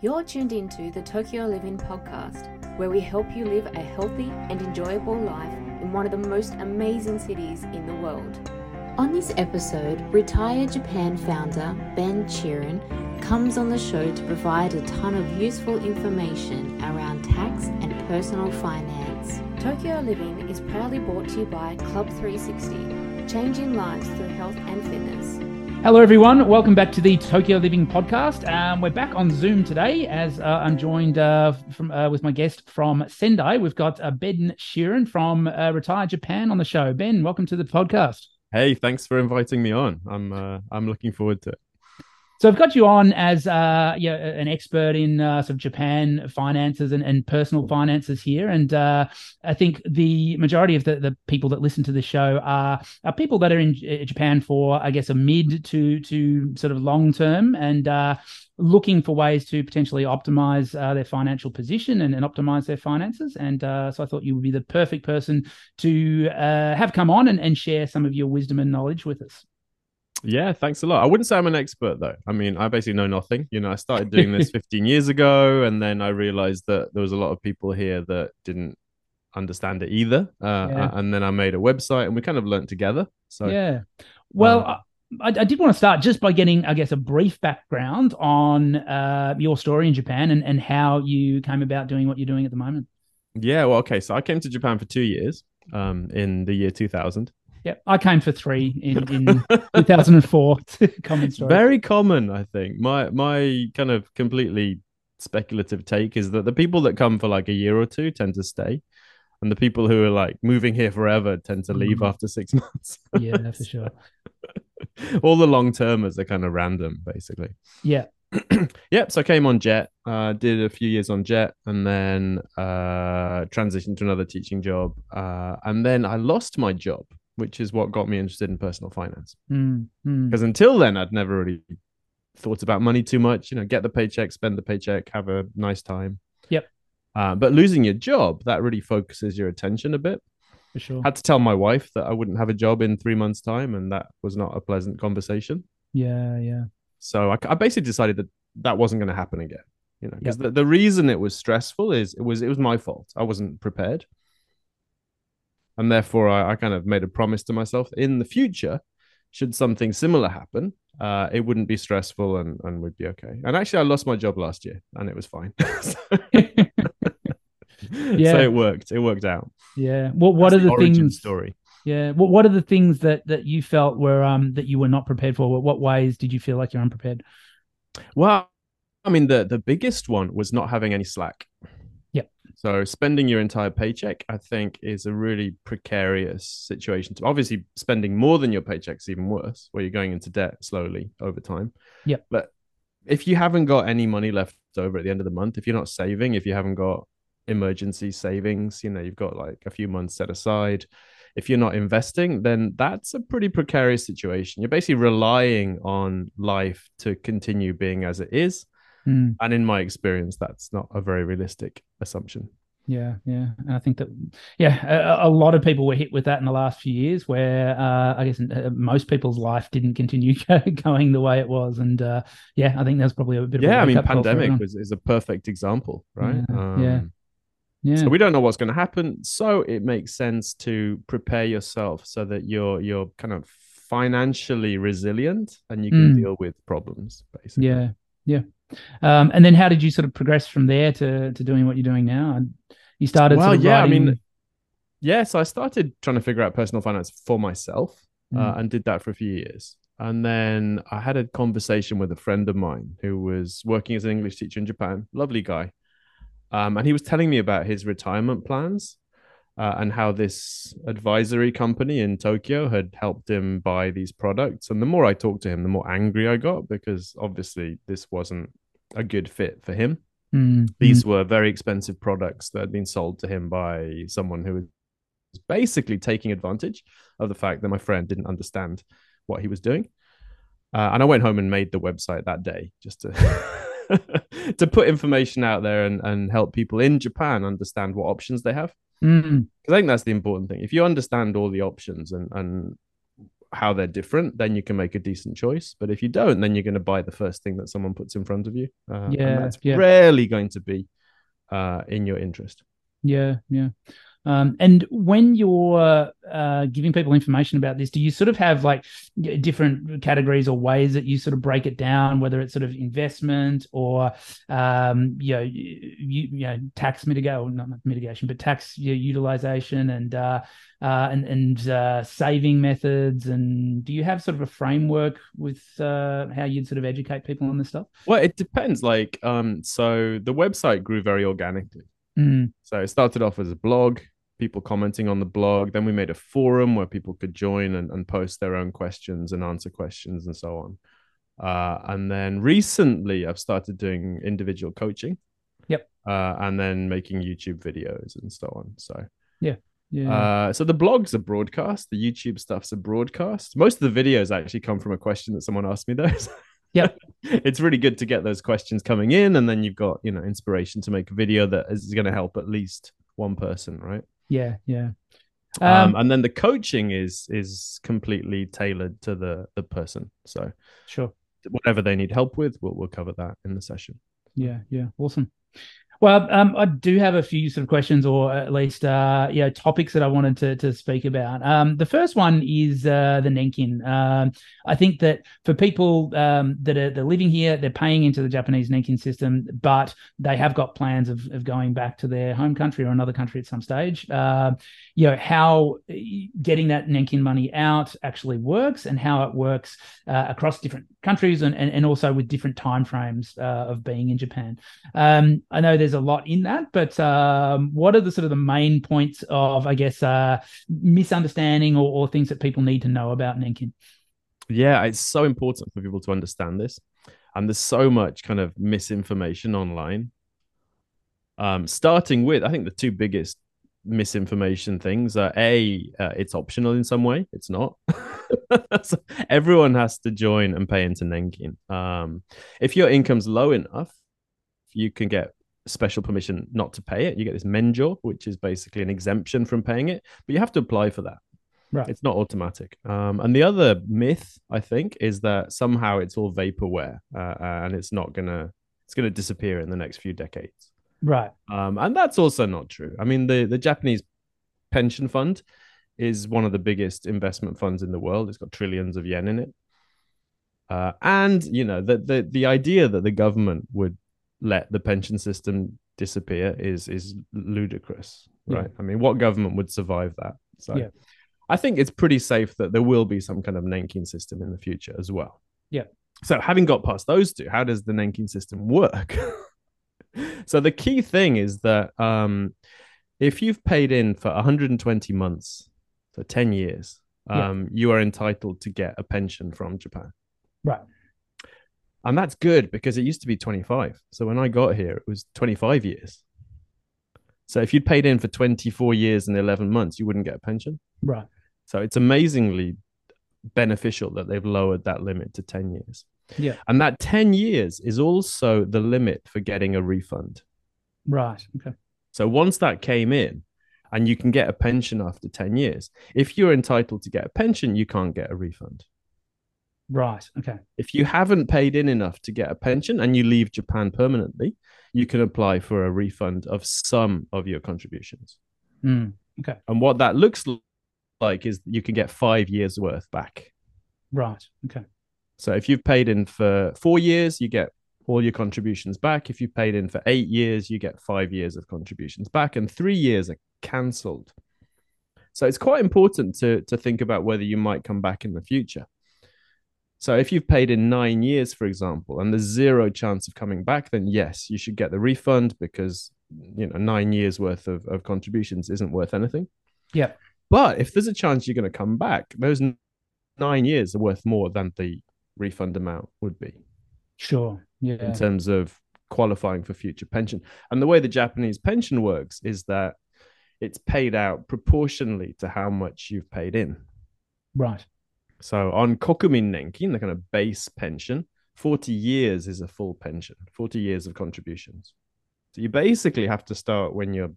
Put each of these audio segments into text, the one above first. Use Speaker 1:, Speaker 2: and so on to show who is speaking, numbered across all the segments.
Speaker 1: You're tuned into the Tokyo Living podcast, where we help you live a healthy and enjoyable life in one of the most amazing cities in the world. On this episode, Retire Japan founder Ben Shearon comes on the show to provide a ton of useful information around tax and personal finance. Tokyo Living is proudly brought to you by Club 360, changing lives through health and fitness.
Speaker 2: Hello, everyone. Welcome back to the Tokyo Living Podcast. Um, we're back on Zoom today as uh, I'm joined uh, from uh, with my guest from Sendai. We've got uh, Ben Shearon from uh, Retire Japan on the show. Ben, welcome to the podcast.
Speaker 3: Hey, thanks for inviting me on. I'm uh, I'm looking forward to it.
Speaker 2: So I've got you on as uh, an expert in uh, sort of Japan finances and, and personal finances here, and uh, I think the majority of the, the people that listen to the show are are people that are in Japan for I guess a mid to to sort of long term and uh, looking for ways to potentially optimize uh, their financial position and, and optimize their finances. And uh, so I thought you would be the perfect person to have come on and, and share some of your wisdom and knowledge with us.
Speaker 3: Yeah, thanks a lot. I wouldn't say I'm an expert though. I mean, I basically know nothing. You know, I started doing this 15 years ago, and then I realized that there was a lot of people here that didn't understand it either. Uh, yeah. And then I made a website, and we kind of learned together. So
Speaker 2: yeah, well. Uh, I, I, did want to start just by getting, I guess, a brief background on uh, your story in Japan and, and how you came about doing what you're doing at the moment.
Speaker 3: Yeah, well, okay. So I came to Japan for two years um, in the year 2000.
Speaker 2: Yeah, I came for three in, in 2004. common story.
Speaker 3: Very common, I think. My my kind of completely speculative take is that the people that come for like a year or two tend to stay, and the people who are like moving here forever tend to leave mm. after six months.
Speaker 2: yeah, for sure.
Speaker 3: All the long termers are kind of random, basically.
Speaker 2: Yeah.
Speaker 3: yep. So I came on Jet, uh, did a few years on Jet, and then uh, transitioned to another teaching job. Uh, and then I lost my job which is what got me interested in personal finance. Because
Speaker 2: mm, mm.
Speaker 3: until then, I'd never really thought about money too much. You know, get the paycheck, spend the paycheck, have a nice time.
Speaker 2: Yep.
Speaker 3: Uh, but losing your job, that really focuses your attention a bit.
Speaker 2: For sure.
Speaker 3: Had to tell my wife that I wouldn't have a job in three months' time, and that was not a pleasant conversation.
Speaker 2: Yeah, yeah.
Speaker 3: So I, I basically decided that that wasn't going to happen again. You know, because yep. the, the reason it was stressful is it was it was my fault. I wasn't prepared and therefore I, I, kind of made a promise to myself in the future should something similar happen uh, it wouldn't be stressful and, and we'd be okay. And actually i lost my job last year and it was fine. Yeah. So it worked it worked out.
Speaker 2: Yeah. What what That's are the, the things
Speaker 3: story.
Speaker 2: Yeah. What, what are the things that that you felt were um that you were not prepared for? What ways did you feel like you're unprepared?
Speaker 3: Well i mean the the biggest one was not having any slack so spending your entire paycheck, I think, is a really precarious situation. To obviously spending more than your paycheck is even worse, where you're going into debt slowly over time.
Speaker 2: Yeah.
Speaker 3: But if you haven't got any money left over at the end of the month, if you're not saving, if you haven't got emergency savings, you know, you've got like a few months set aside. If you're not investing, then that's a pretty precarious situation. You're basically relying on life to continue being as it is
Speaker 2: Mm.
Speaker 3: And in my experience, that's not a very realistic assumption.
Speaker 2: Yeah, yeah, and I think that yeah, a, a, lot of people were hit with that in the last few years, where uh, I guess uh, most people's life didn't continue going the way it was, and uh, yeah, I think there's probably a bit.
Speaker 3: Yeah,
Speaker 2: I
Speaker 3: mean, pandemic was is a perfect example, right?
Speaker 2: Yeah, um, yeah, yeah.
Speaker 3: So we don't know what's going to happen, so it makes sense to prepare yourself so that you're you're kind of financially resilient and you can mm. deal with problems, basically.
Speaker 2: Yeah, yeah. Um, and then how did you sort of progress from there to to doing what you're doing now? You started.
Speaker 3: Well,
Speaker 2: sort of
Speaker 3: yeah,
Speaker 2: writing...
Speaker 3: I mean, yeah. So I started trying to figure out personal finance for myself, mm. uh, and did that for a few years. And then I had a conversation with a friend of mine who was working as an English teacher in Japan. Lovely guy, um, and he was telling me about his retirement plans uh, and how this advisory company in Tokyo had helped him buy these products. And the more I talked to him, the more angry I got because obviously this wasn't a good fit for him.
Speaker 2: Mm-hmm.
Speaker 3: These were very expensive products that had been sold to him by someone who was basically taking advantage of the fact that my friend didn't understand what he was doing. Uh, and I went home and made the website that day just to to put information out there and, and help people in Japan understand what options they have.
Speaker 2: Mm.
Speaker 3: I think that's the important thing. If you understand all the options and, and how they're different, then you can make a decent choice. But if you don't, then you're going to buy the first thing that someone puts in front of you. Uh,
Speaker 2: Yeah,
Speaker 3: and that's
Speaker 2: yeah.
Speaker 3: rarely going to be uh, in your interest.
Speaker 2: Yeah, yeah. Um, and when you're uh, giving people information about this, do you sort of have like different categories or ways that you sort of break it down, whether it's sort of investment or um, you know, you, you know tax mitigation, not mitigation, but tax u- utilization and uh, uh, and and uh, saving methods? And do you have sort of a framework with uh, how you'd sort of educate people on this stuff?
Speaker 3: Well, it depends. Like, um, so the website grew very organically.
Speaker 2: Mm,
Speaker 3: So it started off as a blog, people commenting on the blog. Then we made a forum where people could join and, and post their own questions and answer questions and so on. Uh, and then recently, I've started doing individual coaching.
Speaker 2: Yep.
Speaker 3: Uh, and then making YouTube videos and so on. So
Speaker 2: yeah.
Speaker 3: Uh, so the blog's are broadcast, the YouTube stuff's a broadcast. Most of the videos actually come from a question that someone asked me though.
Speaker 2: Yep.
Speaker 3: it's really good to get those questions coming in, and then you've got you know inspiration to make a video that is going to help at least one person, right?
Speaker 2: yeah, yeah.
Speaker 3: Um,
Speaker 2: Um,
Speaker 3: and then the coaching is is completely tailored to the the person. So
Speaker 2: sure.
Speaker 3: whatever they need help with, we'll we'll cover that in the session.
Speaker 2: Yeah, yeah, awesome. Well, um, I do have a few sort of questions, or at least, uh, yeah, topics that I wanted to to speak about. Um, the first one is uh, the Nenkin. Um, I think that for people um, that are they're living here, they're paying into the Japanese Nenkin system, but they have got plans of of going back to their home country or another country at some stage. Uh, you know how getting that Nenkin money out actually works, and how it works uh, across different countries, and, and and also with different timeframes uh, of being in Japan. Um, I know there's a lot in that, but um, what are the sort of the main points of, I guess, uh, misunderstanding or, or things that people need to know about Nenkin?
Speaker 3: Yeah, it's so important for people to understand this. And there's so much kind of misinformation online. Um, starting with, I think the two biggest misinformation things are A, uh, it's optional in some way. It's not. so everyone has to join and pay into Nenkin. Um, if your income's low enough, you can get special permission not to pay it. You get this menjo, which is basically an exemption from paying it, but you have to apply for that.
Speaker 2: Right.
Speaker 3: It's not automatic. Um, and the other myth, I think, is that somehow it's all vaporware uh, and it's not gonna it's gonna disappear in the next few decades.
Speaker 2: Right.
Speaker 3: Um, and that's also not true. I mean, the the Japanese pension fund is one of the biggest investment funds in the world. It's got trillions of yen in it. Uh, and you know the, the the idea that the government would let the pension system disappear is is ludicrous,
Speaker 2: Yeah.
Speaker 3: right? I mean, what government would survive that? So,
Speaker 2: Yeah.
Speaker 3: I think it's pretty safe that there will be some kind of Nenkin system in the future as well.
Speaker 2: Yeah.
Speaker 3: So, having got past those two, how does the Nenkin system work? so, the key thing is that um, if you've paid in for 120 months, so 10 years,
Speaker 2: Yeah.
Speaker 3: um, you are entitled to get a pension from Japan.
Speaker 2: Right.
Speaker 3: And that's good because it used to be 25. So when I got here, it was 25 years. So if you'd paid in for 24 years and 11 months, you wouldn't get a pension.
Speaker 2: Right.
Speaker 3: So it's amazingly beneficial that they've lowered that limit to 10 years.
Speaker 2: Yeah.
Speaker 3: And that 10 years is also the limit for getting a refund.
Speaker 2: Right. Okay.
Speaker 3: So once that came in, and you can get a pension after 10 years, if you're entitled to get a pension, you can't get a refund.
Speaker 2: Right. Okay.
Speaker 3: If you haven't paid in enough to get a pension and you leave Japan permanently, you can apply for a refund of some of your contributions.
Speaker 2: Mm.
Speaker 3: And what that looks like is you can get five years worth back.
Speaker 2: Right. Okay.
Speaker 3: So if you've paid in for four years, you get all your contributions back. If you've paid in for eight years, you get five years of contributions back, and three years are cancelled. So it's quite important to to think about whether you might come back in the future. So if you've paid in nine years, for example, and there's zero chance of coming back, then yes, you should get the refund because you know nine years worth of, of contributions isn't worth anything.
Speaker 2: Yeah.
Speaker 3: But if there's a chance you're going to come back, those nine years are worth more than the refund amount would be
Speaker 2: Sure. Yeah.
Speaker 3: in terms of qualifying for future pension. And the way the Japanese pension works is that it's paid out proportionally to how much you've paid in.
Speaker 2: Right.
Speaker 3: So on Kokumin Nenkin, the kind of base pension, 40 years is a full pension, 40 years of contributions. So you basically have to start when you're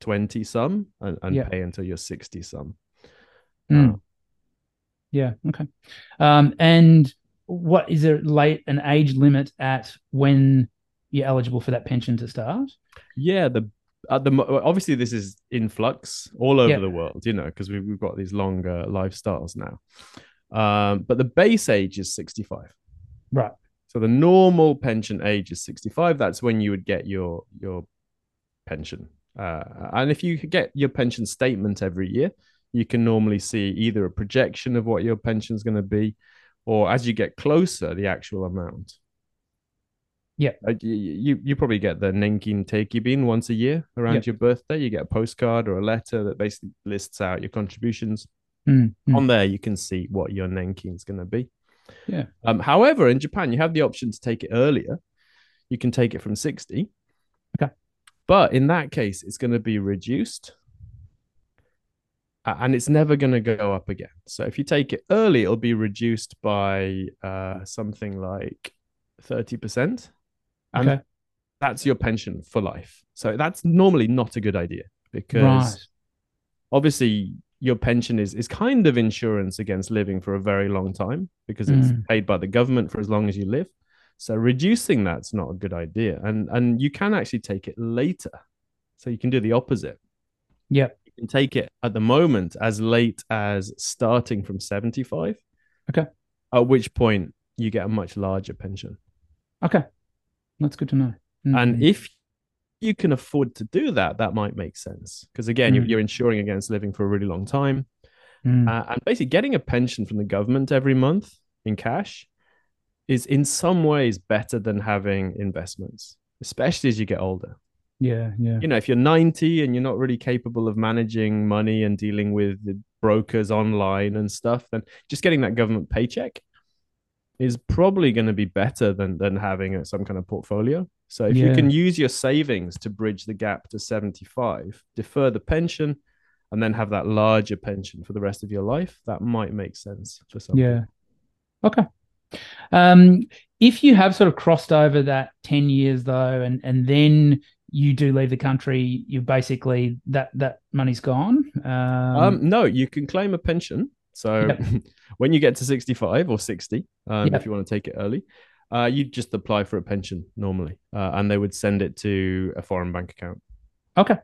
Speaker 3: 20 some and, and
Speaker 2: Yeah.
Speaker 3: pay until you're 60 some.
Speaker 2: Mm. Yeah. Okay. Um, and what is there late an age limit at when you're eligible for that pension to start?
Speaker 3: Yeah, the at the obviously this is in flux all over
Speaker 2: Yeah.
Speaker 3: the world, you know, because we've, we've got these longer lifestyles now. Um, but the base age is 65.
Speaker 2: Right.
Speaker 3: So the normal pension age is 65. That's when you would get your your pension. Uh, and if you get your pension statement every year, you can normally see either a projection of what your pension is going to be, or as you get closer, the actual amount.
Speaker 2: Yeah.
Speaker 3: Like you, you, probably get the Nenkin Teikibin once a year around
Speaker 2: Yeah.
Speaker 3: your birthday. You get a postcard or a letter that basically lists out your contributions.
Speaker 2: Mm, mm.
Speaker 3: On there, you can see what your Nenkin is going to be.
Speaker 2: Yeah.
Speaker 3: Um, however, in Japan, you have the option to take it earlier. You can take it from 60.
Speaker 2: Okay.
Speaker 3: But in that case, it's going to be reduced and it's never going to go up again. So if you take it early, it'll be reduced by uh, something like 30%. And
Speaker 2: Okay.
Speaker 3: that's your pension for life. So that's normally not a good idea because
Speaker 2: Right.
Speaker 3: obviously your pension is is kind of insurance against living for a very long time because it's
Speaker 2: Mm.
Speaker 3: paid by the government for as long as you live. So reducing that's not a good idea. And and you can actually take it later. So you can do the opposite.
Speaker 2: Yep.
Speaker 3: You can take it at the moment as late as starting from 75.
Speaker 2: Okay.
Speaker 3: At which point you get a much larger pension.
Speaker 2: Okay. That's good to know. Mm,
Speaker 3: And if you can afford to do that, that might make sense. Because again, you're,
Speaker 2: Mm.
Speaker 3: you're insuring against living for a really long time.
Speaker 2: Mm,
Speaker 3: Uh, and basically, getting a pension from the government every month in cash is in some ways better than having investments, especially as you get older.
Speaker 2: yeah. Yeah.
Speaker 3: You know, if you're 90 and you're not really capable of managing money and dealing with the brokers online and stuff, then just getting that government paycheck is probably going to be better than than having a, some kind of portfolio. So if you can use your savings to bridge the gap to 75, defer the pension, and then have that larger pension for the rest of your life, that might make sense for some.
Speaker 2: Yeah. Okay. Um, if you have sort of crossed over that 10 years though, and and then you do leave the country, you basically that that money's gone. Um,
Speaker 3: Um, no, you can claim a pension. So
Speaker 2: Yep.
Speaker 3: when you get to 65 or 60, um,
Speaker 2: Yep.
Speaker 3: if you want to take it early, uh, you just apply for a pension normally, uh, and they would send it to a foreign bank account.
Speaker 2: okay.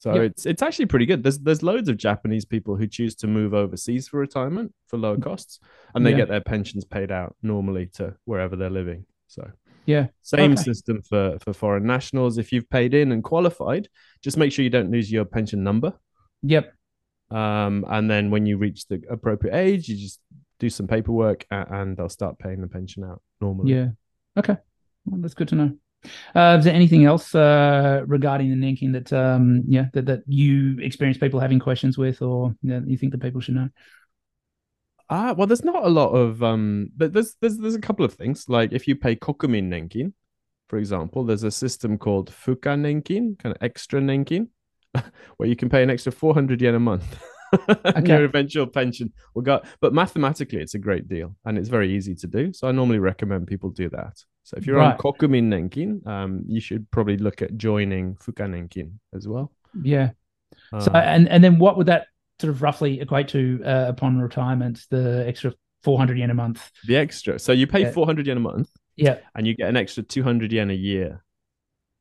Speaker 3: So
Speaker 2: Yep.
Speaker 3: it's it's actually pretty good. There's there's loads of Japanese people who choose to move overseas for retirement for lower costs, and they
Speaker 2: Yeah.
Speaker 3: get their pensions paid out normally to wherever they're living. So
Speaker 2: Yeah.
Speaker 3: same
Speaker 2: Okay.
Speaker 3: system for for foreign nationals. If you've paid in and qualified, just make sure you don't lose your pension number.
Speaker 2: Yep.
Speaker 3: Um, and then when you reach the appropriate age, you just do some paperwork and they'll start paying the pension out normally.
Speaker 2: Yeah. Okay. Well, that's good to know. Uh, is there anything else uh, regarding the Nenkin that um, yeah that, that you experience people having questions with, or you, know, you think that people should know?
Speaker 3: Ah, well, there's not a lot of um, but there's there's there's a couple of things. Like if you pay kokumin nenkin, for example, there's a system called fuka nenkin, kind of extra nenkin, where you can pay an extra 400 yen a month.
Speaker 2: Okay.
Speaker 3: your eventual pension will go. But mathematically, it's a great deal and it's very easy to do. So I normally recommend people do that. So if you're
Speaker 2: Right.
Speaker 3: on kokumin nenkin, um, you should probably look at joining fuka nenkin as well.
Speaker 2: Yeah. So
Speaker 3: Um,
Speaker 2: and and then what would that sort of roughly equate to uh, upon retirement? The extra four hundred yen a month.
Speaker 3: the extra. So you pay
Speaker 2: Yeah.
Speaker 3: 400 yen a month.
Speaker 2: Yeah.
Speaker 3: and you get an extra 200 yen a year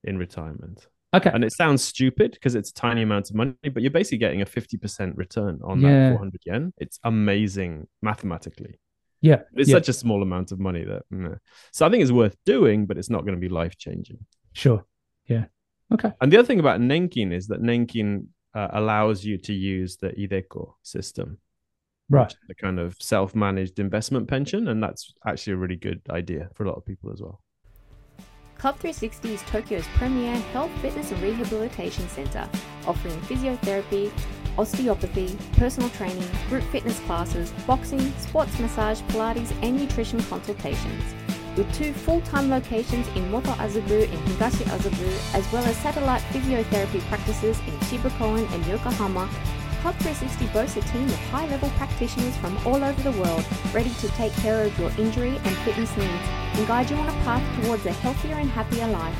Speaker 3: in retirement.
Speaker 2: Okay.
Speaker 3: And it sounds stupid because it's a tiny amount of money, but you're basically getting a 50% return on
Speaker 2: Yeah.
Speaker 3: that 400 yen. It's amazing mathematically.
Speaker 2: Yeah.
Speaker 3: It's
Speaker 2: yeah.
Speaker 3: such a small amount of money that, so I think it's worth doing, but it's not going to be life changing.
Speaker 2: Sure. Yeah. Okay.
Speaker 3: And the other thing about Nenkin is that Nenkin uh, allows you to use the Ideco system,
Speaker 2: Right.
Speaker 3: the kind of self managed investment pension. And that's actually a really good idea for a lot of people as well.
Speaker 1: Club 360 is Tokyo's premier health, fitness, and rehabilitation centre, offering physiotherapy, osteopathy, personal training, group fitness classes, boxing, sports massage, Pilates, and nutrition consultations. With two full time locations in Moto Azabu and Higashi Azabu, as well as satellite physiotherapy practices in Shibakoen and Yokohama, Club 360 boasts a team of high level practitioners from all over the world ready to take care of your injury and fitness needs and guide you on a path towards a healthier and happier life.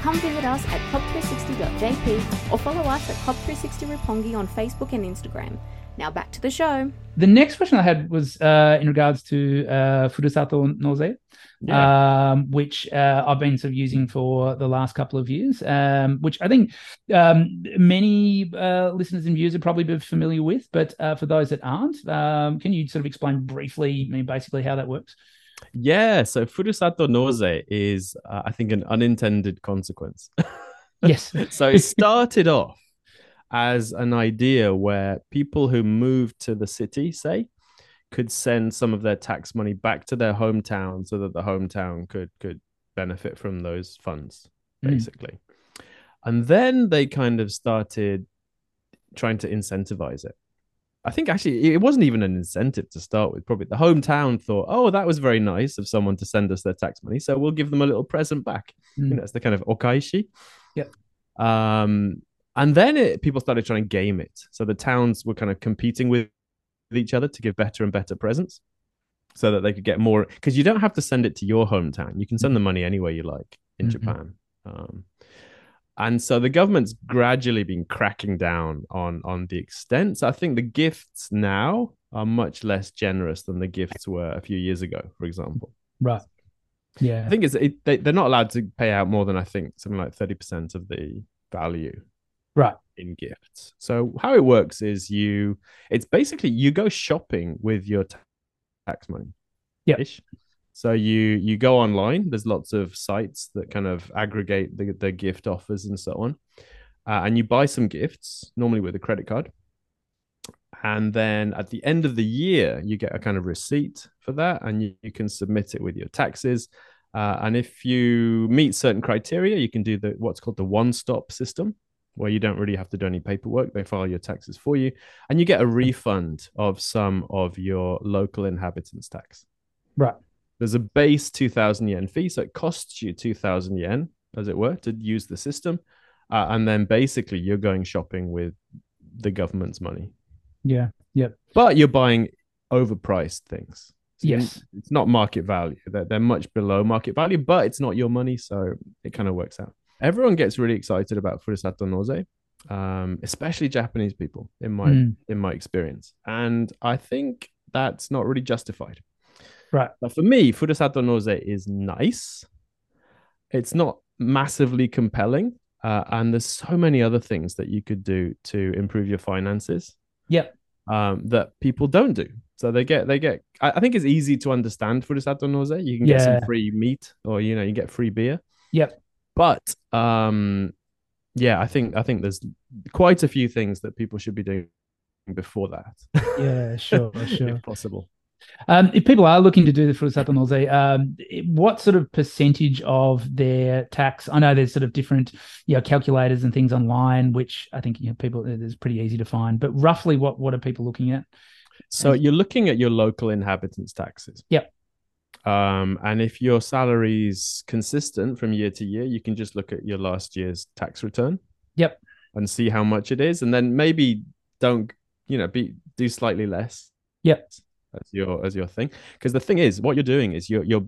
Speaker 1: Come visit us at club360.jp or follow us at Club360 Roppongi on Facebook and Instagram. Now back to the show.
Speaker 2: The next question I had was uh, in regards to uh, Furusato Nozei,
Speaker 3: Yeah.
Speaker 2: um, which uh, I've been sort of using for the last couple of years, um, which I think um, many uh, listeners and viewers are probably be familiar with. But uh, for those that aren't, um, can you sort of explain briefly, I mean, basically how that works?
Speaker 3: Yeah, so Furusato Nozei is, uh, I think, an unintended consequence.
Speaker 2: Yes.
Speaker 3: so it started off as an idea where people who moved to the city, say, could send some of their tax money back to their hometown so that the hometown could could benefit from those funds,
Speaker 2: Mm.
Speaker 3: basically. And then they kind of started trying to incentivize it. I think actually it wasn't even an incentive to start with. Probably the hometown thought, oh, that was very nice of someone to send us their tax money. So we'll give them a little present back.
Speaker 2: Mm.
Speaker 3: You know, it's the kind of okaeshi.
Speaker 2: Yep.
Speaker 3: Um, and then it, people started trying to game it. So the towns were kind of competing with, each other to give better and better presents so that they could get more. Because you don't have to send it to your hometown. You can send the money anywhere you like in
Speaker 2: Mhm.
Speaker 3: Japan. Um, and so the government's gradually been cracking down on on the extent. So I think the gifts now are much less generous than the gifts were a few years ago, for example.
Speaker 2: Right. Yeah.
Speaker 3: I think it's it, they, they're not allowed to pay out more than I think something like thirty percent of the value
Speaker 2: Right.
Speaker 3: in gifts. So how it works is you it's basically you go shopping with your tax money.
Speaker 2: Yep.
Speaker 3: Ish. So you you go online. There's lots of sites that kind of aggregate the, the gift offers and so on, uh, and you buy some gifts normally with a credit card. And then at the end of the year, you get a kind of receipt for that, and you, you can submit it with your taxes. Uh, and if you meet certain criteria, you can do the what's called the one-stop system, where you don't really have to do any paperwork. They file your taxes for you, and you get a refund of some of your local inhabitants tax.
Speaker 2: Right.
Speaker 3: There's a base 2,000 yen fee, so it costs you 2,000 yen, as it were, to use the system. Uh, and then basically, you're going shopping with the government's money,
Speaker 2: Yeah. Yep.
Speaker 3: But you're buying overpriced things. So
Speaker 2: Yes.
Speaker 3: it's not market value. They're, they're much below market value, but it's not your money, so it kind of works out. Everyone gets really excited about Furusato Nozei, um, especially Japanese people, in my
Speaker 2: Mm.
Speaker 3: in my experience, and I think that's not really justified.
Speaker 2: Right.
Speaker 3: But for me, Furusato Nozei is nice. It's not massively compelling, uh, and there's so many other things that you could do to improve your finances
Speaker 2: Yep.
Speaker 3: um, that people don't do. So they get they get. I, I think it's easy to understand Furusato Nozei. You can get some free meat, or you know, you get free beer.
Speaker 2: Yep.
Speaker 3: But um, yeah, I think I think there's quite a few things that people should be doing before that.
Speaker 2: Yeah. Sure. Sure.
Speaker 3: if possible.
Speaker 2: Um, if people are looking to do the Furusato Nozei, um, it- what sort of percentage of their tax? I know there's sort of different, you know, calculators and things online, which I think you know people it's pretty easy to find. But roughly, what what are people looking at?
Speaker 3: So
Speaker 2: And-
Speaker 3: you're looking at your local inhabitants' taxes.
Speaker 2: Yep.
Speaker 3: Um, and if your salary is consistent from year to year, you can just look at your last year's tax return.
Speaker 2: Yep.
Speaker 3: And see how much it is, and then maybe don't you know be do slightly less.
Speaker 2: Yep.
Speaker 3: As your as your thing, because the thing is, what you're doing is you're you're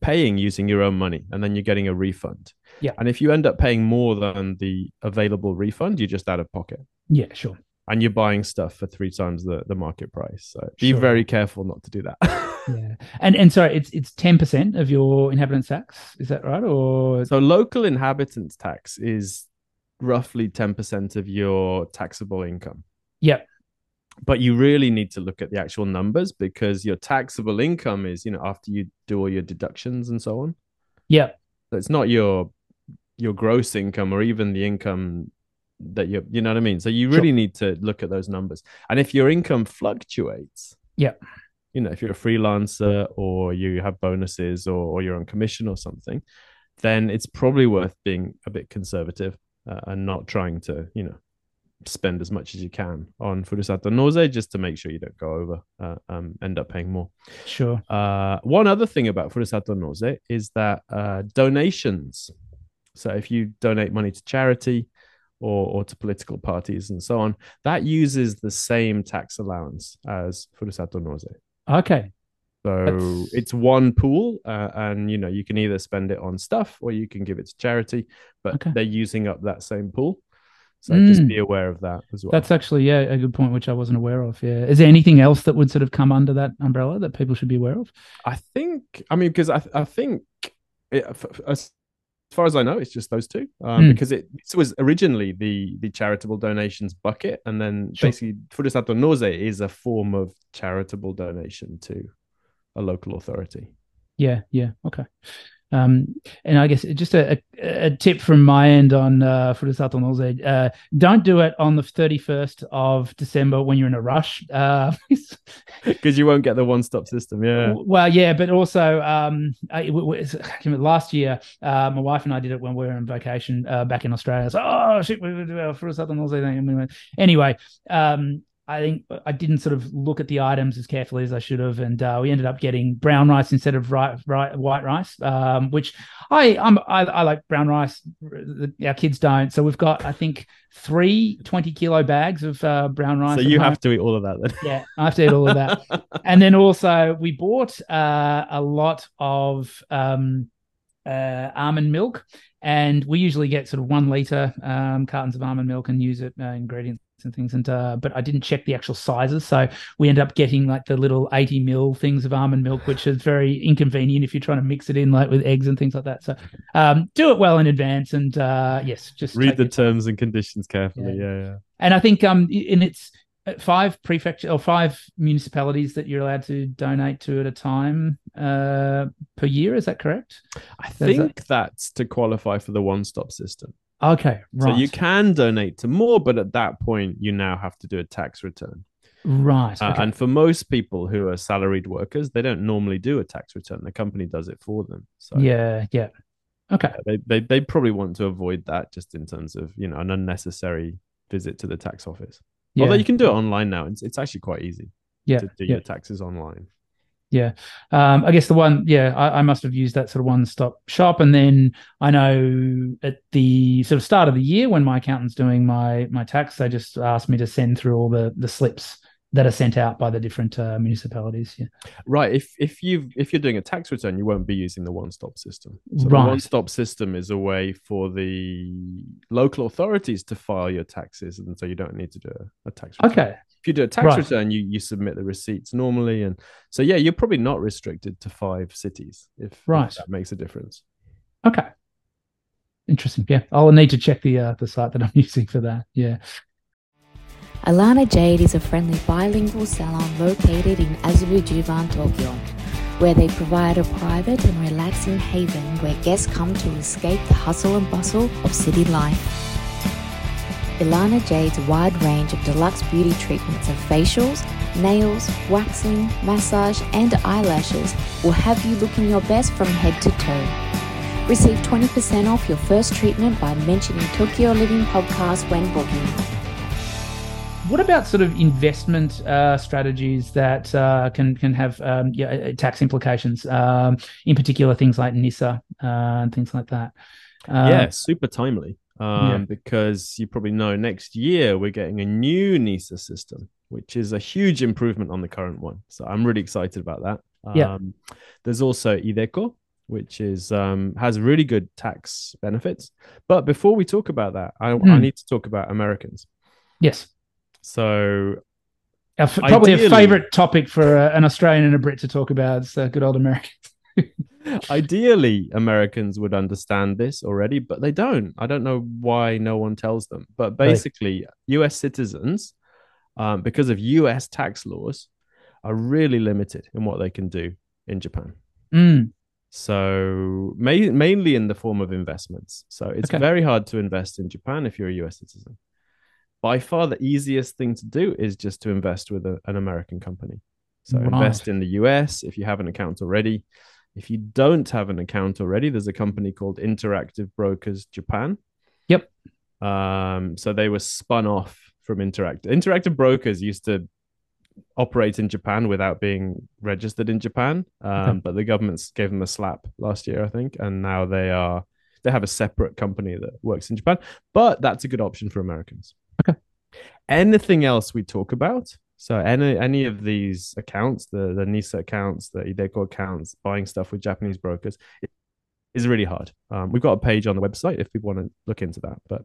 Speaker 3: paying using your own money, and then you're getting a refund.
Speaker 2: Yeah.
Speaker 3: And if you end up paying more than the available refund, you're just out of pocket
Speaker 2: Yeah, sure.
Speaker 3: and you're buying stuff for three times the, the market price. So be
Speaker 2: Sure.
Speaker 3: very careful not to do that.
Speaker 2: Yeah, and and sorry, it's it's ten percent of your inhabitants tax. Is that right? Or
Speaker 3: so local inhabitants tax is roughly 10% of your taxable income.
Speaker 2: Yep.
Speaker 3: But you really need to look at the actual numbers because your taxable income is, you know, after you do all your deductions and so on.
Speaker 2: yeah,
Speaker 3: So it's not your your gross income or even the income that you you know what I mean. So you
Speaker 2: Sure.
Speaker 3: really need to look at those numbers. And if your income fluctuates,
Speaker 2: Yeah.
Speaker 3: You know, if you're a freelancer or you have bonuses or, or you're on commission or something, then it's probably worth being a bit conservative uh, and not trying to, you know, spend as much as you can on Furusato Nozei just to make sure you don't go over, uh, um, end up paying more.
Speaker 2: sure.
Speaker 3: Uh, one other thing about Furusato Nozei is that uh, donations. So if you donate money to charity or, or to political parties and so on, that uses the same tax allowance as Furusato Nozei.
Speaker 2: Okay.
Speaker 3: So
Speaker 2: That's-
Speaker 3: it's one pool, uh, and you know you can either spend it on stuff or you can give it to charity, but
Speaker 2: Okay.
Speaker 3: they're using up that same pool. So just
Speaker 2: Mm.
Speaker 3: be aware of that as well.
Speaker 2: That's actually yeah a good point, which I wasn't aware of. Yeah, is there anything else that would sort of come under that umbrella that people should be aware of?
Speaker 3: I think, I mean, because I, I think, it, as far as I know, it's just those two. Um,
Speaker 2: Mm.
Speaker 3: Because it, it was originally the the charitable donations bucket, and then
Speaker 2: Sure.
Speaker 3: basically Furusato Nozei is a form of charitable donation to a local authority.
Speaker 2: Yeah, yeah, okay. Um, and I guess just a, a, tip from my end on uh, Furusato Nozei, uh, don't do it on the 31st of December when you're in a rush. Uh,
Speaker 3: Because you won't get the one stop system. Yeah.
Speaker 2: Well, yeah, but also um, I, it was- I can't remember, last year, uh, my wife and I did it when we were on vacation uh, back in Australia. So, oh shit, we would do our Furusato Nozei thing. Anyway, um, I think I didn't sort of look at the items as carefully as I should have, and uh, we ended up getting brown rice instead of ri- ri- white rice, um, which I I'm, I I like brown rice. Our kids don't, so we've got I think three 20 kilo bags of uh, brown rice.
Speaker 3: So you have to eat all of that then.
Speaker 2: yeah, I have to eat all of that. and then also we bought uh, a lot of um, uh, almond milk, and we usually get sort of one liter um, cartons of almond milk and use it uh, ingredients and things. And uh, but I didn't check the actual sizes, so we end up getting like the little eighty mil things of almond milk, which is very inconvenient if you're trying to mix it in like with eggs and things like that. So um, do it well in advance, and uh, yes, just
Speaker 3: Read the terms and conditions carefully.
Speaker 2: Yeah.
Speaker 3: Yeah, yeah.
Speaker 2: And I think um in it's uh, five prefecture or five municipalities that you're allowed to donate to at a time uh per year. Is that correct?
Speaker 3: I think that's to qualify for the one stop system.
Speaker 2: Okay, right.
Speaker 3: So you can donate to more, but at that point, you now have to do a tax return.
Speaker 2: right.
Speaker 3: Uh,
Speaker 2: okay.
Speaker 3: and for most people who are salaried workers, they don't normally do a tax return. The company does it for them. So
Speaker 2: yeah, yeah. Okay.
Speaker 3: they, they they probably want to avoid that just in terms of you know an unnecessary visit to the tax office.
Speaker 2: Yeah.
Speaker 3: Although you can do it online now, it's, it's actually quite easy
Speaker 2: yeah,
Speaker 3: to do
Speaker 2: yeah.
Speaker 3: your taxes online.
Speaker 2: Um, I guess the one, yeah, I, I must have used that sort of one-stop shop, and then I know at the sort of start of the year when my accountant's doing my my tax, they just asked me to send through all the the slips that are sent out by the different uh, municipalities. Yeah.
Speaker 3: Right. If if you if you're doing a tax return, you won't be using the one stop system. So
Speaker 2: Right.
Speaker 3: the one stop system is a way for the local authorities to file your taxes, and so you don't need to do a, a tax return.
Speaker 2: Okay.
Speaker 3: If you do a tax
Speaker 2: Right.
Speaker 3: return, you you submit the receipts normally, and so yeah, you're probably not restricted to five cities if, if
Speaker 2: Right.
Speaker 3: that makes a difference.
Speaker 2: Okay. Interesting. Yeah, I'll need to check the uh, the site that I'm using for that. Yeah.
Speaker 1: Alana Jade is a friendly bilingual salon located in Azabujuban, Tokyo, where they provide a private and relaxing haven where guests come to escape the hustle and bustle of city life. Ilana Jade's wide range of deluxe beauty treatments of facials, nails, waxing, massage, and eyelashes will have you looking your best from head to toe. Receive 20% off your first treatment by mentioning Tokyo Living Podcast when booking.
Speaker 2: What about sort of investment uh, strategies that uh, can can have um, yeah, uh, tax implications? Um, in particular, things like NISA uh, and things like that. Uh,
Speaker 3: yeah, super timely. Um,
Speaker 2: yeah.
Speaker 3: because you probably know next year we're getting a new NISA system, which is a huge improvement on the current one. So I'm really excited about that.
Speaker 2: Yeah.
Speaker 3: Um, there's also IDECO, which is um, has really good tax benefits. But before we talk about that, I, I
Speaker 2: Hmm.
Speaker 3: need to talk about Americans.
Speaker 2: Yes.
Speaker 3: So
Speaker 2: Our f- probably a favorite topic for uh, an Australian and a Brit to talk about. Uh, good old Americans.
Speaker 3: ideally Americans would understand this already, but they don't. I don't know why no one tells them. But
Speaker 2: Right.
Speaker 3: basically, US citizens, um, because of US tax laws, are really limited in what they can do in Japan.
Speaker 2: Mm,
Speaker 3: So ma- mainly in the form of investments. So it's
Speaker 2: Okay.
Speaker 3: very hard to invest in Japan if you're a US citizen. By far, the easiest thing to do is just to invest with a- an American company. So invest in the US if you have an account already. If you don't have an account already, there's a company called Interactive Brokers Japan.
Speaker 2: Yep.
Speaker 3: Um, so they were spun off from Interactive. Interactive Brokers used to operate in Japan without being registered in Japan, um,
Speaker 2: Okay.
Speaker 3: but the government gave them a slap last year, I think, and now they are they have a separate company that works in Japan. But that's a good option for Americans.
Speaker 2: Okay.
Speaker 3: Anything else we talk about? So any any of these accounts, the the NISA accounts, the IDECO accounts, buying stuff with Japanese brokers, it is really hard. Um, we've got a page on the website if people want to look into that. But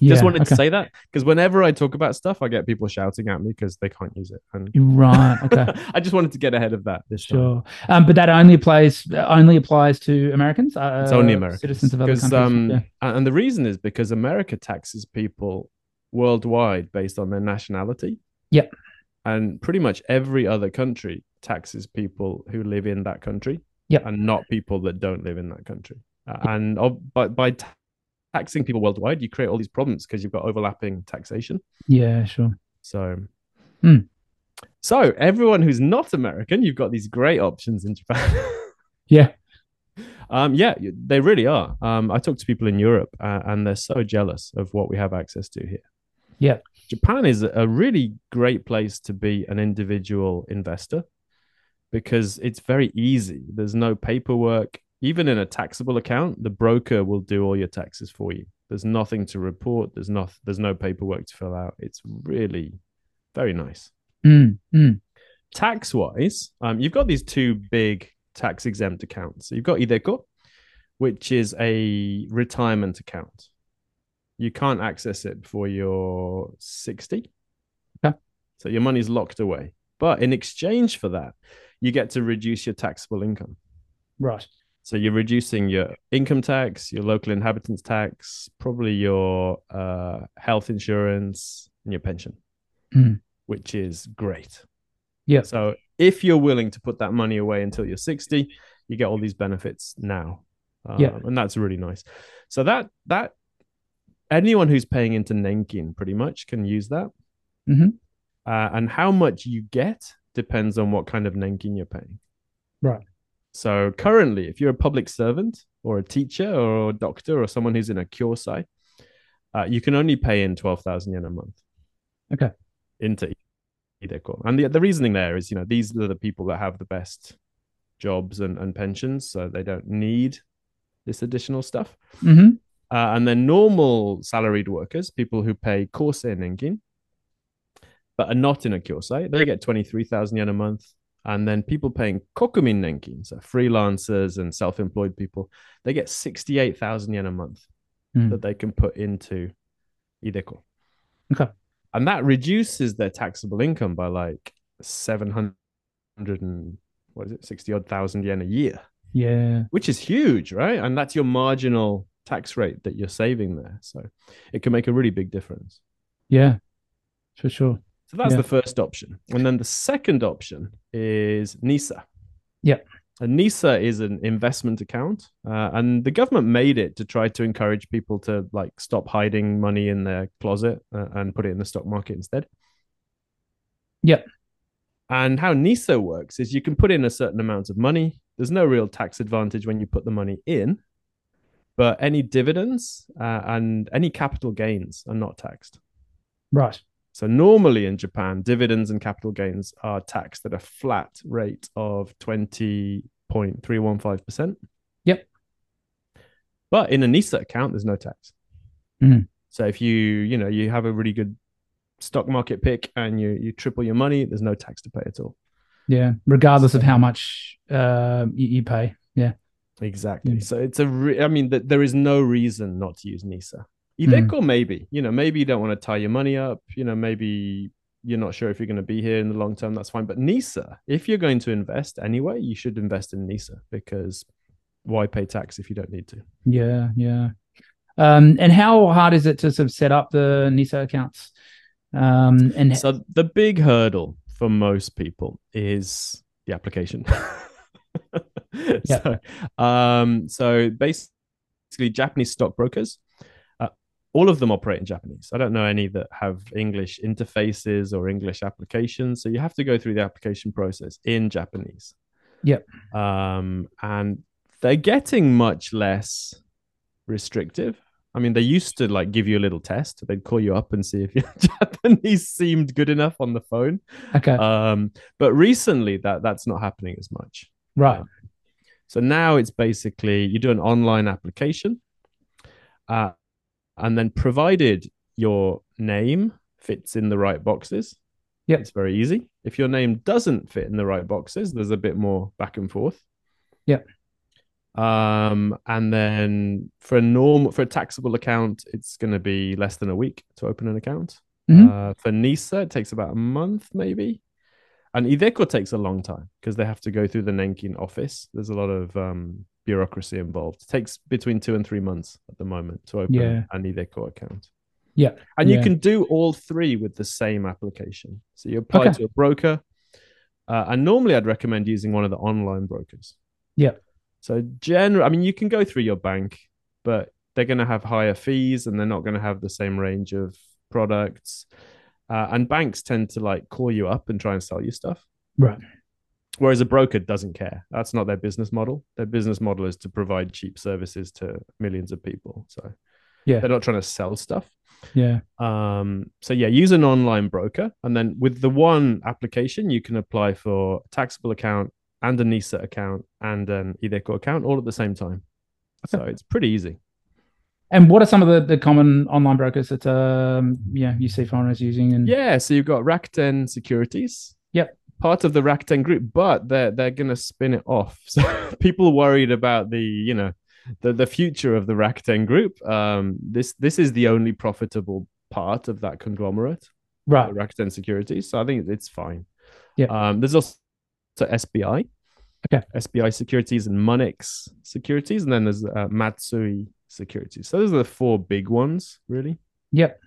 Speaker 3: Just
Speaker 2: Yeah,
Speaker 3: wanted to say that because whenever I talk about stuff, I get people shouting at me because they can't use it. And
Speaker 2: Right. Okay.
Speaker 3: I just wanted to get ahead of that.
Speaker 2: Sure. Um, but that only applies only applies to Americans. Uh,
Speaker 3: It's only Americans.
Speaker 2: citizens of other countries.
Speaker 3: um,
Speaker 2: yeah.
Speaker 3: and the reason is because America taxes people worldwide based on their nationality.
Speaker 2: Yep.
Speaker 3: And pretty much every other country taxes people who live in that country.
Speaker 2: Yep.
Speaker 3: And not people that don't live in that country. Uh, and of, by, by ta- taxing people worldwide, you create all these problems because you've got overlapping taxation.
Speaker 2: Yeah. Sure.
Speaker 3: So,
Speaker 2: Hmm.
Speaker 3: so everyone who's not American, you've got these great options in Japan.
Speaker 2: Yeah.
Speaker 3: um, yeah, they really are. Um, I talk to people in Europe, uh, and they're so jealous of what we have access to here.
Speaker 2: Yeah.
Speaker 3: Japan is a really great place to be an individual investor because it's very easy. There's no paperwork. Even in a taxable account, the broker will do all your taxes for you. There's nothing to report. There's not. There's no paperwork to fill out. It's really very nice.
Speaker 2: Mm, mm.
Speaker 3: Tax wise, um, you've got these two big tax exempt accounts. So you've got Ideco, which is a retirement account. You can't access it before you're 60.
Speaker 2: Okay.
Speaker 3: So your money's locked away. But in exchange for that, you get to reduce your taxable income.
Speaker 2: Right.
Speaker 3: So you're reducing your income tax, your local inhabitants tax, probably your uh, health insurance, and your pension,
Speaker 2: Mm.
Speaker 3: which is great.
Speaker 2: Yeah.
Speaker 3: So if you're willing to put that money away until you're 60, you get all these benefits now. Um,
Speaker 2: Yeah.
Speaker 3: And that's really nice. So that that anyone who's paying into Nenkin pretty much can use that.
Speaker 2: Mhm.
Speaker 3: Uh, and how much you get depends on what kind of Nenkin you're paying.
Speaker 2: Right.
Speaker 3: So currently, if you're a public servant or a teacher or a doctor or someone who's in a kyosai, uh, you can only pay in 12,000 yen a month.
Speaker 2: Okay.
Speaker 3: Into Ideco. And the, the reasoning there is, you know, these are the people that have the best jobs and, and pensions, so they don't need this additional stuff.
Speaker 2: hmm
Speaker 3: Uh, and then normal salaried workers, people who pay Kosei Nenkin, but are not in a kyosai, they get 23,000 yen a month. And then people paying Kokumin Nenkin, so freelancers and self employed people, they get 68,000 yen a month
Speaker 2: Mm.
Speaker 3: that they can put into Ideco.
Speaker 2: Okay.
Speaker 3: And that reduces their taxable income by like 700 and what is it, 60 odd thousand yen a year
Speaker 2: Yeah.
Speaker 3: which is huge, right? And that's your marginal tax rate that you're saving there. So it can make a really big difference.
Speaker 2: Yeah. For sure.
Speaker 3: So that's
Speaker 2: Yeah.
Speaker 3: the first option. And then the second option is NISA.
Speaker 2: Yeah.
Speaker 3: And NISA is an investment account. Uh, and the government made it to try to encourage people to like stop hiding money in their closet uh, and put it in the stock market instead.
Speaker 2: Yeah.
Speaker 3: And how NISA works is you can put in a certain amount of money. There's no real tax advantage when you put the money in, but any dividends uh, and any capital gains are not taxed.
Speaker 2: Right.
Speaker 3: So normally in Japan, dividends and capital gains are taxed at a flat rate of 20.315%.
Speaker 2: Yep.
Speaker 3: But in a NISA account, there's no tax.
Speaker 2: Mhm.
Speaker 3: So if you, you know, you have a really good stock market pick and you you triple your money, there's no tax to pay at all.
Speaker 2: Yeah. Regardless of how much uh, you, you pay. Yeah.
Speaker 3: Exactly.
Speaker 2: Yeah.
Speaker 3: So it's a, re- I mean, th- there is no reason not to use NISA. Ideco, maybe, you know, maybe you don't want to tie your money up. You know, maybe you're not sure if you're going to be here in the long term. That's fine. But NISA, if you're going to invest anyway, you should invest in NISA because why pay tax if you don't need to?
Speaker 2: Yeah. Yeah. Um, and how hard is it to sort of set up the NISA accounts? Um, and
Speaker 3: So the big hurdle for most people is the application. so, um, so basically, Japanese stockbrokers, uh, all of them operate in Japanese. I don't know any that have English interfaces or English applications. So you have to go through the application process in Japanese.
Speaker 2: Yep.
Speaker 3: Um, and they're getting much less restrictive. I mean, they used to like give you a little test. They'd call you up and see if your Japanese seemed good enough on the phone.
Speaker 2: okay.
Speaker 3: Um, but recently, that that's not happening as much.
Speaker 2: right.
Speaker 3: So now it's basically you do an online application, uh, and then provided your name fits in the right boxes,
Speaker 2: yeah,
Speaker 3: it's very easy. If your name doesn't fit in the right boxes, there's a bit more back and forth.
Speaker 2: Yeah.
Speaker 3: Um, and then for a normal for a taxable account, it's going to be less than a week to open an account.
Speaker 2: Mhm.
Speaker 3: Uh, for NISA, it takes about a month, maybe. And iDeCo takes a long time because they have to go through the Nenkin office. There's a lot of um, bureaucracy involved. It takes between two and three months at the moment to open
Speaker 2: Yeah.
Speaker 3: an iDeCo account.
Speaker 2: Yeah.
Speaker 3: And you
Speaker 2: Yeah.
Speaker 3: can do all three with the same application. So you apply
Speaker 2: Okay.
Speaker 3: to a broker. Uh, and normally I'd recommend using one of the online brokers.
Speaker 2: Yeah.
Speaker 3: So general, I mean, you can go through your bank, but they're going to have higher fees and they're not going to have the same range of products. Uh, and banks tend to like call you up and try and sell you stuff.
Speaker 2: Right.
Speaker 3: Whereas a broker doesn't care. That's not their business model. Their business model is to provide cheap services to millions of people. So
Speaker 2: Yeah.
Speaker 3: they're not trying to sell stuff.
Speaker 2: Yeah.
Speaker 3: Um, so yeah, use an online broker, and then with the one application, you can apply for a taxable account and a NISA account and an iDeCo account all at the same time. So it's pretty easy.
Speaker 2: And what are some of the, the common online brokers that um yeah you see foreigners using? And
Speaker 3: Yeah, so you've got Rakuten Securities.
Speaker 2: Yep.
Speaker 3: Part of the Rakuten group, but they're they're gonna spin it off. So people worried about the, you know, the, the future of the Rakuten group. Um, this this is the only profitable part of that conglomerate.
Speaker 2: right.
Speaker 3: Rakuten Securities. So I think it's fine.
Speaker 2: Yeah.
Speaker 3: Um, there's also SBI.
Speaker 2: Okay.
Speaker 3: SBI Securities and Monex Securities, and then there's uh, Matsui Securities. So those are the four big ones, really.
Speaker 2: Yep.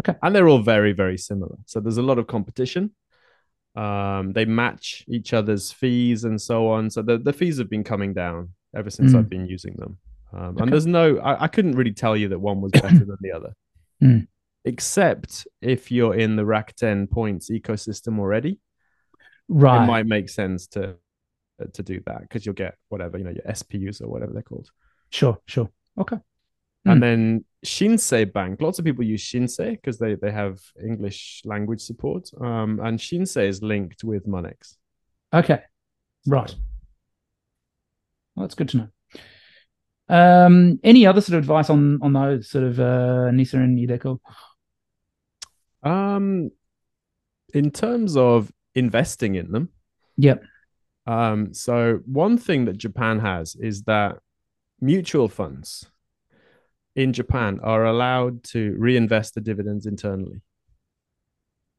Speaker 2: Okay.
Speaker 3: And they're all very, very similar. So there's a lot of competition. Um, they match each other's fees and so on. So the, the fees have been coming down ever since
Speaker 2: Mm.
Speaker 3: I've been using them. Um,
Speaker 2: Okay.
Speaker 3: And there's no, I, I couldn't really tell you that one was better than the other,
Speaker 2: Mm.
Speaker 3: except if you're in the Rakuten points ecosystem already.
Speaker 2: Right.
Speaker 3: It might make sense to to do that because you'll get whatever you know your SPUs or whatever they're called.
Speaker 2: Sure. Sure. Okay.
Speaker 3: And
Speaker 2: Mm.
Speaker 3: then Shinsei Bank, lots of people use Shinsei because they, they have English language support. Um, and Shinsei is linked with Monex.
Speaker 2: Okay. Right. Well, that's good to know. Um, any other sort of advice on on those sort of uh, Nisa and Ideco?
Speaker 3: Um, in terms of investing in them,
Speaker 2: Yep.
Speaker 3: um, so one thing that Japan has is that mutual funds in Japan are allowed to reinvest the dividends internally.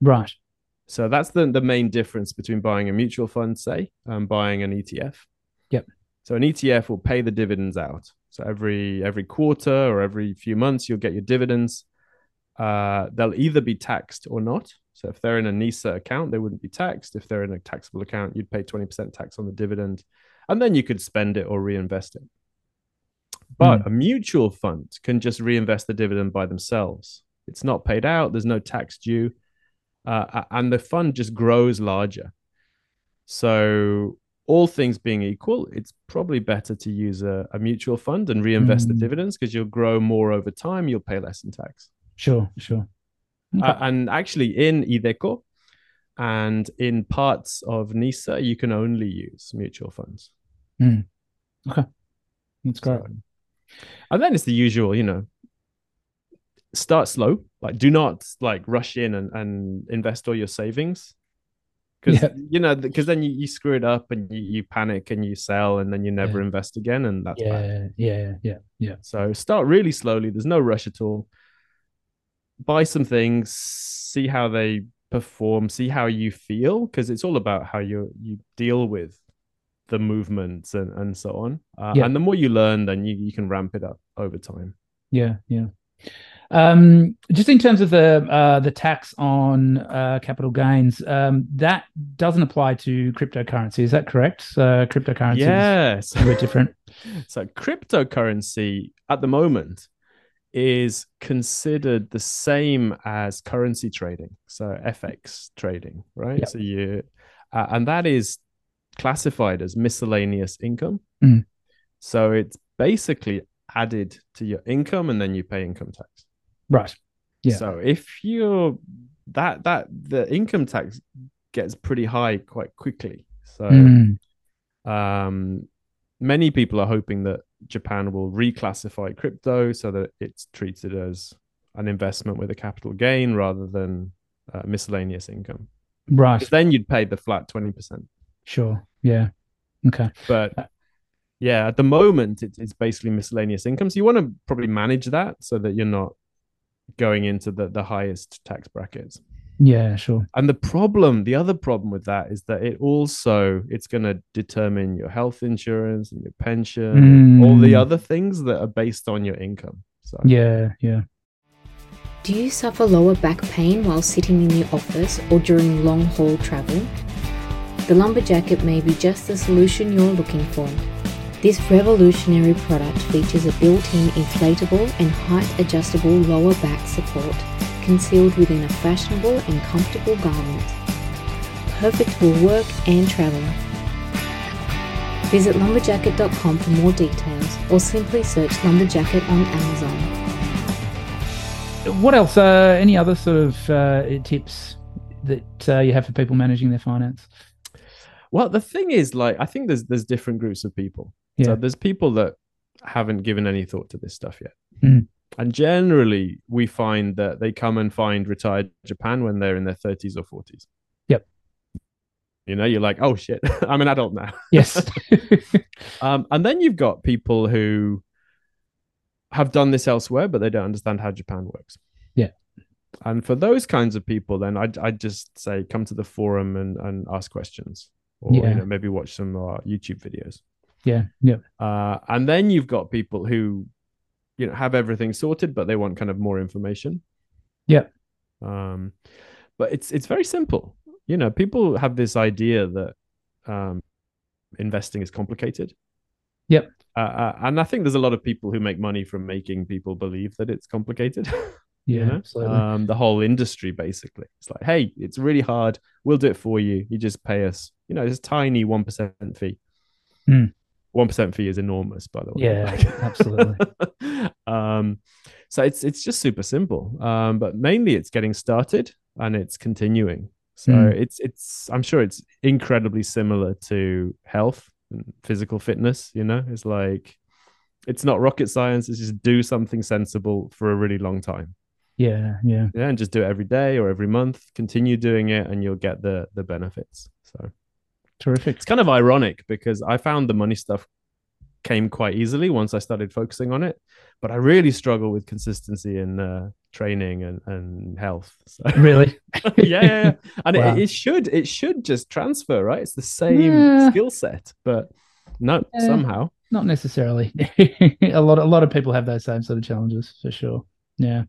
Speaker 2: Right.
Speaker 3: So that's the, the main difference between buying a mutual fund, say, and buying an ETF.
Speaker 2: Yep.
Speaker 3: So an ETF will pay the dividends out. So every every quarter or every few months, you'll get your dividends. Uh, they'll either be taxed or not. So if they're in a NISA account, they wouldn't be taxed. If they're in a taxable account, you'd pay 20% tax on the dividend. And then you could spend it or reinvest it. But a mutual fund can just reinvest the dividend by themselves. It's not paid out, there's no tax due uh, and the fund just grows larger. So, all things being equal, it's probably better to use a, a mutual fund and reinvest the
Speaker 2: Mm.
Speaker 3: dividends because you'll grow more over time. You'll pay less in tax.
Speaker 2: Sure. Sure. Okay.
Speaker 3: Uh, and actually, in iDeCo and in parts of NISA, you can only use mutual funds. Okay.
Speaker 2: That's great.
Speaker 3: So- and then it's the usual, you know, start slow. Like, do not like rush in and, and invest all your savings. Because
Speaker 2: Yeah.
Speaker 3: you know, because then you, you screw it up and you, you panic and you sell and then you never invest again, and that's bad.
Speaker 2: Yeah. Yeah. Yeah. Yeah.
Speaker 3: So start really slowly. There's no rush at all. Buy some things, see how they perform, see how you feel, because it's all about how you you deal with the movements and, and so on. Uh,
Speaker 2: Yeah.
Speaker 3: And the more you learn, then you, you can ramp it up over time.
Speaker 2: Yeah, yeah. Um, just in terms of the uh, the tax on uh, capital gains, um, that doesn't apply to cryptocurrency. Is that correct? So cryptocurrency
Speaker 3: Yes.
Speaker 2: is a bit different.
Speaker 3: So cryptocurrency at the moment is considered the same as currency trading, so FX trading, right?
Speaker 2: Yep.
Speaker 3: So you, uh, and that is classified as miscellaneous income.
Speaker 2: Mm.
Speaker 3: So it's basically added to your income, and then you pay income tax.
Speaker 2: Right. Yeah.
Speaker 3: So if you're that that the income tax gets pretty high quite quickly. So
Speaker 2: Mm,
Speaker 3: um, many people are hoping that Japan will reclassify crypto so that it's treated as an investment with a capital gain rather than uh, miscellaneous income.
Speaker 2: right.
Speaker 3: then you'd pay the flat 20%.
Speaker 2: Sure. Yeah. Okay.
Speaker 3: But yeah, at the moment it, it's basically miscellaneous income. So you want to probably manage that so that you're not going into the the highest tax brackets.
Speaker 2: Yeah, sure.
Speaker 3: And the problem, the other problem with that is that it also it's going to determine your health insurance and your pension, and all the
Speaker 2: Mm.
Speaker 3: other things that are based on your income. So
Speaker 2: Yeah, yeah.
Speaker 1: Do you suffer lower back pain while sitting in the office or during long haul travel? The Lumberjacket may be just the solution you're looking for. This revolutionary product features a built in inflatable and height adjustable lower back support concealed within a fashionable and comfortable garment. Perfect for work and travel. Visit lumberjacket.com for more details or simply search Lumberjacket on Amazon.
Speaker 2: What else? Uh, any other sort of uh, tips that uh, you have for people managing their finance?
Speaker 3: Well, the thing is, like, I think there's there's different groups of people.
Speaker 2: Yeah.
Speaker 3: So there's people that haven't given any thought to this stuff yet.
Speaker 2: Mm.
Speaker 3: And generally, we find that they come and find Retire Japan when they're in their 30s or 40s.
Speaker 2: Yep.
Speaker 3: You know, you're like, oh shit, I'm an adult now.
Speaker 2: Yes.
Speaker 3: Um, and then you've got people who have done this elsewhere, but they don't understand how Japan works.
Speaker 2: Yeah.
Speaker 3: And for those kinds of people, then I'd, I'd just say come to the forum and, and ask questions, or
Speaker 2: Yeah.
Speaker 3: you know, maybe watch some uh, YouTube videos.
Speaker 2: yeah, yeah,
Speaker 3: Uh, and then you've got people who, you know, have everything sorted, but they want kind of more information.
Speaker 2: Yeah.
Speaker 3: Um, but it's it's very simple. You know, people have this idea that um, investing is complicated.
Speaker 2: Yep.
Speaker 3: Uh, uh, and I think there's a lot of people who make money from making people believe that it's complicated.
Speaker 2: yeah.
Speaker 3: you know?
Speaker 2: Absolutely.
Speaker 3: Um, the whole industry basically. It's like, hey, it's really hard. We'll do it for you. You just pay us. You know, it's a tiny one percent fee. One percent fee is enormous, by the way.
Speaker 2: Yeah, absolutely.
Speaker 3: um, so it's it's just super simple. Um, but mainly it's getting started and it's continuing. So
Speaker 2: Hmm.
Speaker 3: it's it's I'm sure it's incredibly similar to health and physical fitness. You know, it's like it's not rocket science. It's just do something sensible for a really long time.
Speaker 2: yeah, yeah.
Speaker 3: Yeah, and just do it every day or every month. Continue doing it, and you'll get the the benefits. So
Speaker 2: Terrific.
Speaker 3: it's kind of ironic because I found the money stuff came quite easily once I started focusing on it, but I really struggle with consistency in uh, training and and health. So
Speaker 2: Really?
Speaker 3: yeah, yeah, yeah. and
Speaker 2: Wow.
Speaker 3: it, it should it should just transfer, right? It's the same
Speaker 2: Yeah.
Speaker 3: skill set, but no,
Speaker 2: Yeah.
Speaker 3: somehow.
Speaker 2: Not necessarily. a lot, a lot of people have those same sort of challenges for sure. Yeah.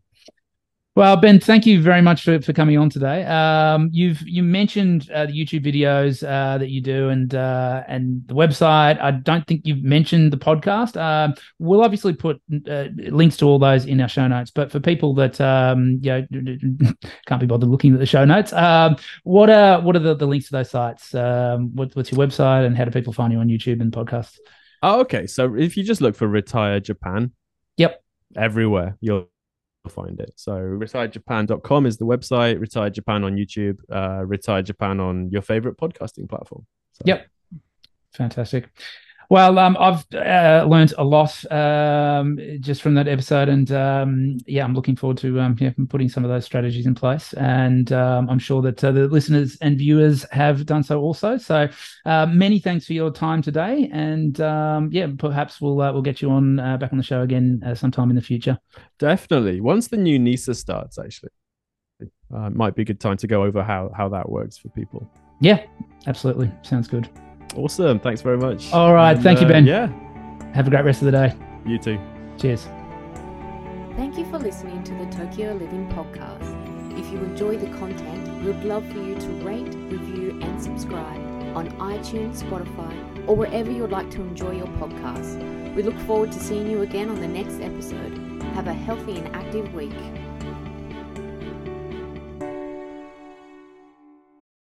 Speaker 2: Well, Ben, thank you very much for, for coming on today. Um, you've you mentioned uh, the YouTube videos uh, that you do and uh, and the website. I don't think you've mentioned the podcast. Um, we'll obviously put uh, links to all those in our show notes. But for people that um, you know can't be bothered looking at the show notes, um, what are what are the, the links to those sites? Um, what, what's your website and how do people find you on YouTube and podcasts?
Speaker 3: Oh, okay. So if you just look for retire Japan,
Speaker 2: Yep.
Speaker 3: everywhere you'll find it. So retirejapan.com is the website, retire Japan on YouTube, uh, retire Japan on your favorite podcasting platform. So,
Speaker 2: Yep. Fantastic. Well, um, I've uh, learned a lot um, just from that episode, and um, yeah, I'm looking forward to um, yeah, putting some of those strategies in place. And um, I'm sure that uh, the listeners and viewers have done so also. So, uh, many thanks for your time today, and um, yeah, perhaps we'll uh, we'll get you on uh, back on the show again uh, sometime in the future.
Speaker 3: Definitely. Once the new NISA starts, actually, uh, it might be a good time to go over how, how that works for people.
Speaker 2: Yeah, absolutely, sounds good.
Speaker 3: Awesome. Thanks very much.
Speaker 2: All right,
Speaker 3: And,
Speaker 2: thank you,
Speaker 3: uh,
Speaker 2: Ben.
Speaker 3: Yeah.
Speaker 2: Have a great rest of the day.
Speaker 3: You too.
Speaker 2: Cheers.
Speaker 1: Thank you for listening to the Tokyo Living Podcast. If you enjoy the content, we'd love for you to rate, review, and subscribe on iTunes, Spotify, or wherever you'd like to enjoy your podcast. We look forward to seeing you again on the next episode. Have a healthy and active week.